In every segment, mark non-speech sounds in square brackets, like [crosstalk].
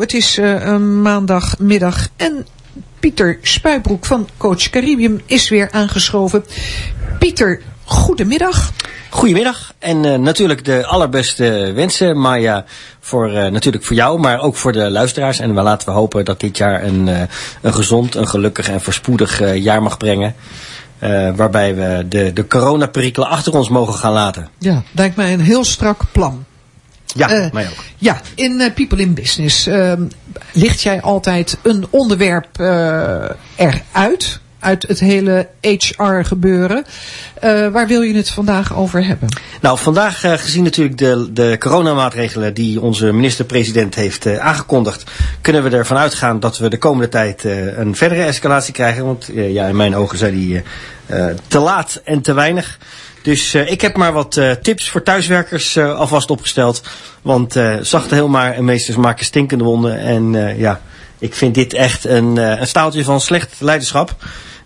Het is uh, maandagmiddag en Pieter Spuibroek van Coach Caribium is weer aangeschoven. Pieter, goedemiddag. Goedemiddag en uh, natuurlijk de allerbeste wensen, Maya, voor, uh, natuurlijk voor jou, maar ook voor de luisteraars. En we laten we hopen dat dit jaar een, uh, een gezond, een gelukkig en voorspoedig jaar mag brengen. waarbij we de, de coronaperikelen achter ons mogen gaan laten. Ja, lijkt mij een heel strak plan. Ja, uh, mij ook. Ja, in uh, People in Business uh, licht jij altijd een onderwerp eruit uit het hele HR gebeuren. waar wil je het vandaag over hebben? Nou, vandaag gezien natuurlijk de, de coronamaatregelen die onze minister-president heeft aangekondigd, kunnen we ervan uitgaan dat we de komende tijd een verdere escalatie krijgen. Want ja, in mijn ogen zijn die te laat en te weinig. Dus ik heb maar wat tips voor thuiswerkers alvast opgesteld. Want zachte heel maar en meesters maken stinkende wonden. En ja, ik vind dit echt een, een staaltje van slecht leiderschap.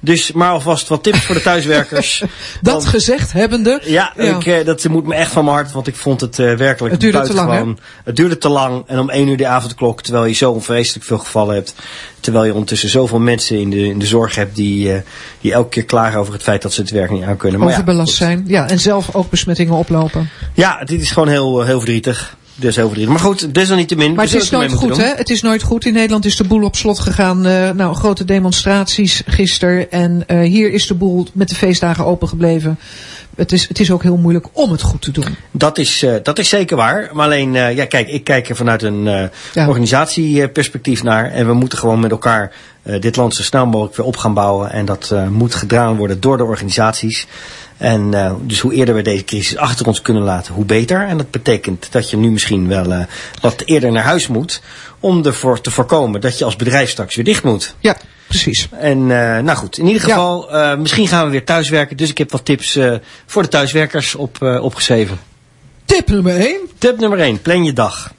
Dus maar alvast wat tips voor de thuiswerkers. [laughs] dat want, gezegd hebbende. Ja, ja. Ik, uh, dat moet me echt van mijn hart. Want ik vond het uh, werkelijk Het duurde te lang? Het duurde te lang. En om één uur de avondklok, terwijl je zo onvreselijk veel gevallen hebt. Terwijl je ondertussen zoveel mensen in de, in de zorg hebt die, uh, die elke keer klagen over het feit dat ze het werk niet aan kunnen. Maar Overbelast ja, zijn. Ja, en zelf ook besmettingen oplopen. Ja, dit is gewoon heel, heel verdrietig. Dus Maar goed, desalniettemin. Maar het is nooit goed, hè? Het is nooit goed. In Nederland is de boel op slot gegaan. Uh, nou, grote demonstraties gisteren. En uh, hier is de boel met de feestdagen open gebleven. Het is, het is ook heel moeilijk om het goed te doen. Dat is, uh, dat is zeker waar. Maar alleen, ja, kijk, ik kijk er vanuit een ja. organisatieperspectief naar. En we moeten gewoon met elkaar dit land zo snel mogelijk weer op gaan bouwen. En dat moet gedaan worden door de organisaties. En uh, dus hoe eerder we deze crisis achter ons kunnen laten, hoe beter. En dat betekent dat je nu misschien wel uh, wat eerder naar huis moet. Om ervoor te voorkomen dat je als bedrijf straks weer dicht moet. Ja, precies. En uh, nou goed, in ieder geval, ja. misschien gaan we weer thuiswerken. Dus ik heb wat tips voor de thuiswerkers op, opgeschreven. Tip nummer 1. Tip nummer 1, plan je dag.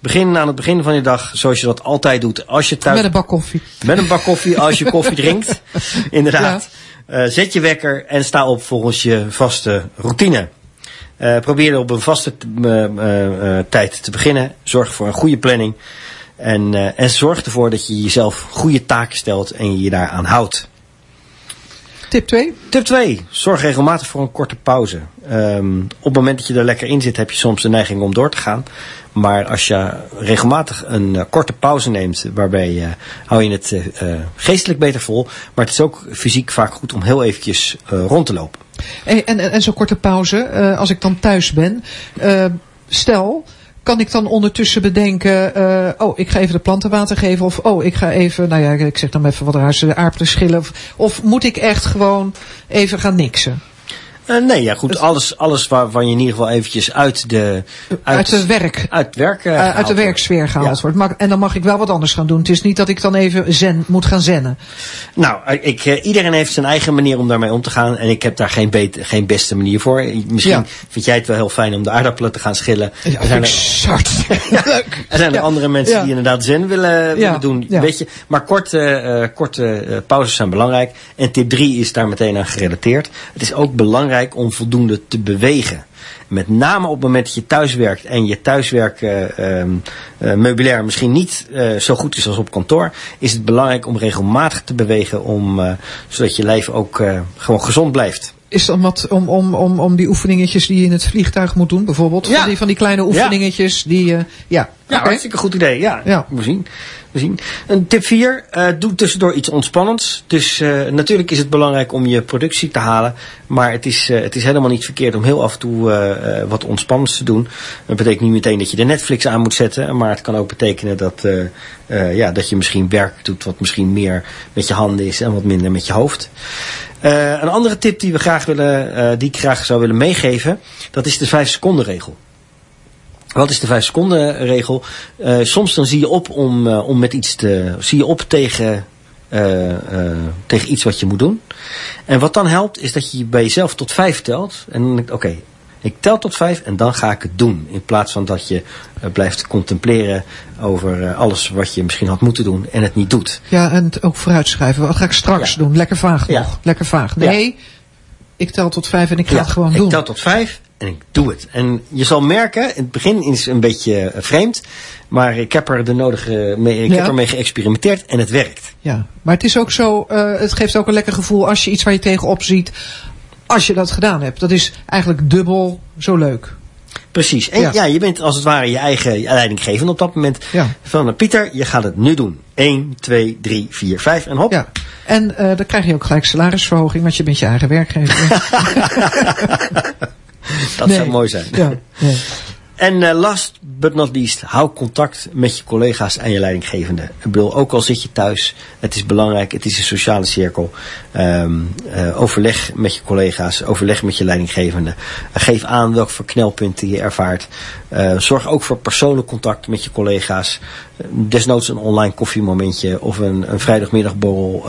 Begin aan het begin van je dag zoals je dat altijd doet. Als je thuis... Met een bak koffie. Met een bak koffie als je koffie [laughs] drinkt. Inderdaad. Ja. Uh, zet je wekker en sta op volgens je vaste routine. Uh, probeer er op een vaste uh, tijd te beginnen. Zorg voor een goede planning. En, en zorg ervoor dat je jezelf goede taken stelt en je je daaraan houdt. Tip 2? Tip 2. Zorg regelmatig voor een korte pauze. Um, op het moment dat je er lekker in zit, heb je soms de neiging om door te gaan. Maar als je regelmatig een uh, korte pauze neemt, waarbij uh, hou je het uh, geestelijk beter vol. Maar het is ook fysiek vaak goed om heel eventjes rond te lopen. En, en, en zo'n korte pauze, als ik dan thuis ben, stel kan ik dan ondertussen bedenken, uh, oh, ik ga even de planten water geven. Of, oh, ik ga even, nou ja, ik zeg dan even wat raars, de aardappelen schillen. Of, of moet ik echt gewoon even gaan niksen? Uh, nee, ja goed. Alles, alles waarvan je in ieder geval eventjes uit de... Uit, uit de werk. Uit, werk, uh, uit de werksfeer gehaald ja. wordt. Maar, en dan mag ik wel wat anders gaan doen. Het is niet dat ik dan even zen, moet gaan zennen. Nou, ik, iedereen heeft zijn eigen manier om daarmee om te gaan. En ik heb daar geen, beter, geen beste manier voor. Misschien ja. vind jij het wel heel fijn om de aardappelen te gaan schillen. Ja, er zijn er, [laughs] [laughs] Leuk. Er zijn er andere mensen die inderdaad zen willen, willen doen. Weet je. Maar korte, korte pauzes zijn belangrijk. En tip 3 is daar meteen aan gerelateerd. Het is ook belangrijk om voldoende te bewegen. Met name op het moment dat je thuis werkt en je thuiswerk uh, uh, meubilair misschien niet uh, zo goed is als op kantoor, is het belangrijk om regelmatig te bewegen, om, zodat je lijf ook gewoon gezond blijft. Is dan wat om, om, om, om die oefeningetjes die je in het vliegtuig moet doen, bijvoorbeeld? Ja. Van, die, van die kleine oefeningetjes ja. die, ja. Ja, okay. hartstikke goed idee. Ja, ja. we zien we zien. Een tip 4, uh, doe tussendoor iets ontspannends. Dus uh, natuurlijk is het belangrijk om je productie te halen. Maar het is, uh, het is helemaal niet verkeerd om heel af en toe wat ontspannends te doen. Dat betekent niet meteen dat je de Netflix aan moet zetten. Maar het kan ook betekenen dat, ja, dat je misschien werk doet wat misschien meer met je handen is en wat minder met je hoofd. een andere tip die, we graag willen, die ik graag zou willen meegeven, dat is de 5 seconden regel. Wat is de 5 seconden regel? Uh, soms dan zie je op om, uh, om met iets te. zie je op tegen, uh, tegen iets wat je moet doen. En wat dan helpt, is dat je bij jezelf tot 5 telt. En dan denk ik, oké, okay, ik tel tot 5 en dan ga ik het doen. In plaats van dat je blijft contempleren over alles wat je misschien had moeten doen en het niet doet. Ja, en ook vooruitschrijven. Wat ga ik straks ja. doen? Lekker vaag nog. Ja. Lekker vaag. Nee, ja. ik tel tot 5 en ik ga het gewoon doen. Ik tel tot 5 en ik doe het. En je zal merken, in het begin is het een beetje eh, vreemd. Maar ik heb er de nodige mee, ik heb ermee geëxperimenteerd en het werkt. Ja, maar het is ook zo, uh, het geeft ook een lekker gevoel als je iets waar je tegenop ziet. Als je dat gedaan hebt. Dat is eigenlijk dubbel zo leuk. Precies. En ja. je bent als het ware je eigen leidinggevende op dat moment. Ja. Van Pieter, je gaat het nu doen. 1, 2, 3, 4, 5 en hop. Ja. En uh, dan krijg je ook gelijk salarisverhoging, want je bent je eigen werkgever. [laughs] [laughs] [laughs] dat zou mooi zijn. Ja, ja. En uh, last but not least, hou contact met je collega's en je leidinggevende. Ik bedoel, ook al zit je thuis, het is belangrijk, het is een sociale cirkel. Um, uh, overleg met je collega's, overleg met je leidinggevende. Uh, geef aan welke verknelpunten je ervaart. zorg ook voor persoonlijk contact met je collega's. Desnoods een online koffiemomentje of een, een vrijdagmiddagborrel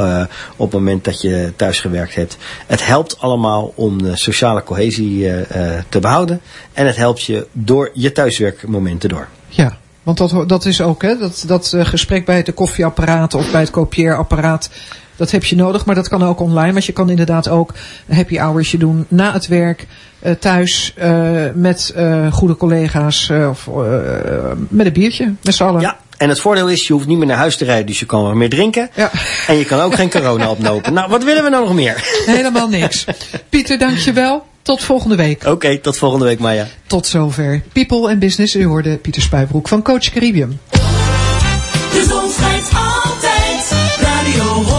op het moment dat je thuis gewerkt hebt. Het helpt allemaal om de sociale cohesie te behouden. En het helpt je door je thuiswerkmomenten door. Ja, want dat, dat is ook, hè, dat, dat gesprek bij het koffieapparaat of bij het kopieerapparaat. Dat heb je nodig, maar dat kan ook online. Want je kan inderdaad ook happy hoursje doen na het werk, uh, thuis, met goede collega's of met een biertje, met z'n allen. Ja, en het voordeel is, je hoeft niet meer naar huis te rijden, dus je kan wel meer drinken. Ja. En je kan ook geen corona [laughs] opnopen. Nou, wat willen we nou nog meer? Helemaal niks. Pieter, dankjewel. Tot volgende week. Oké, tot volgende week Maya. Tot zover. People and Business. U hoorde Pieter Spuibroek van Coach Caribbean. De zon schijnt altijd. Radio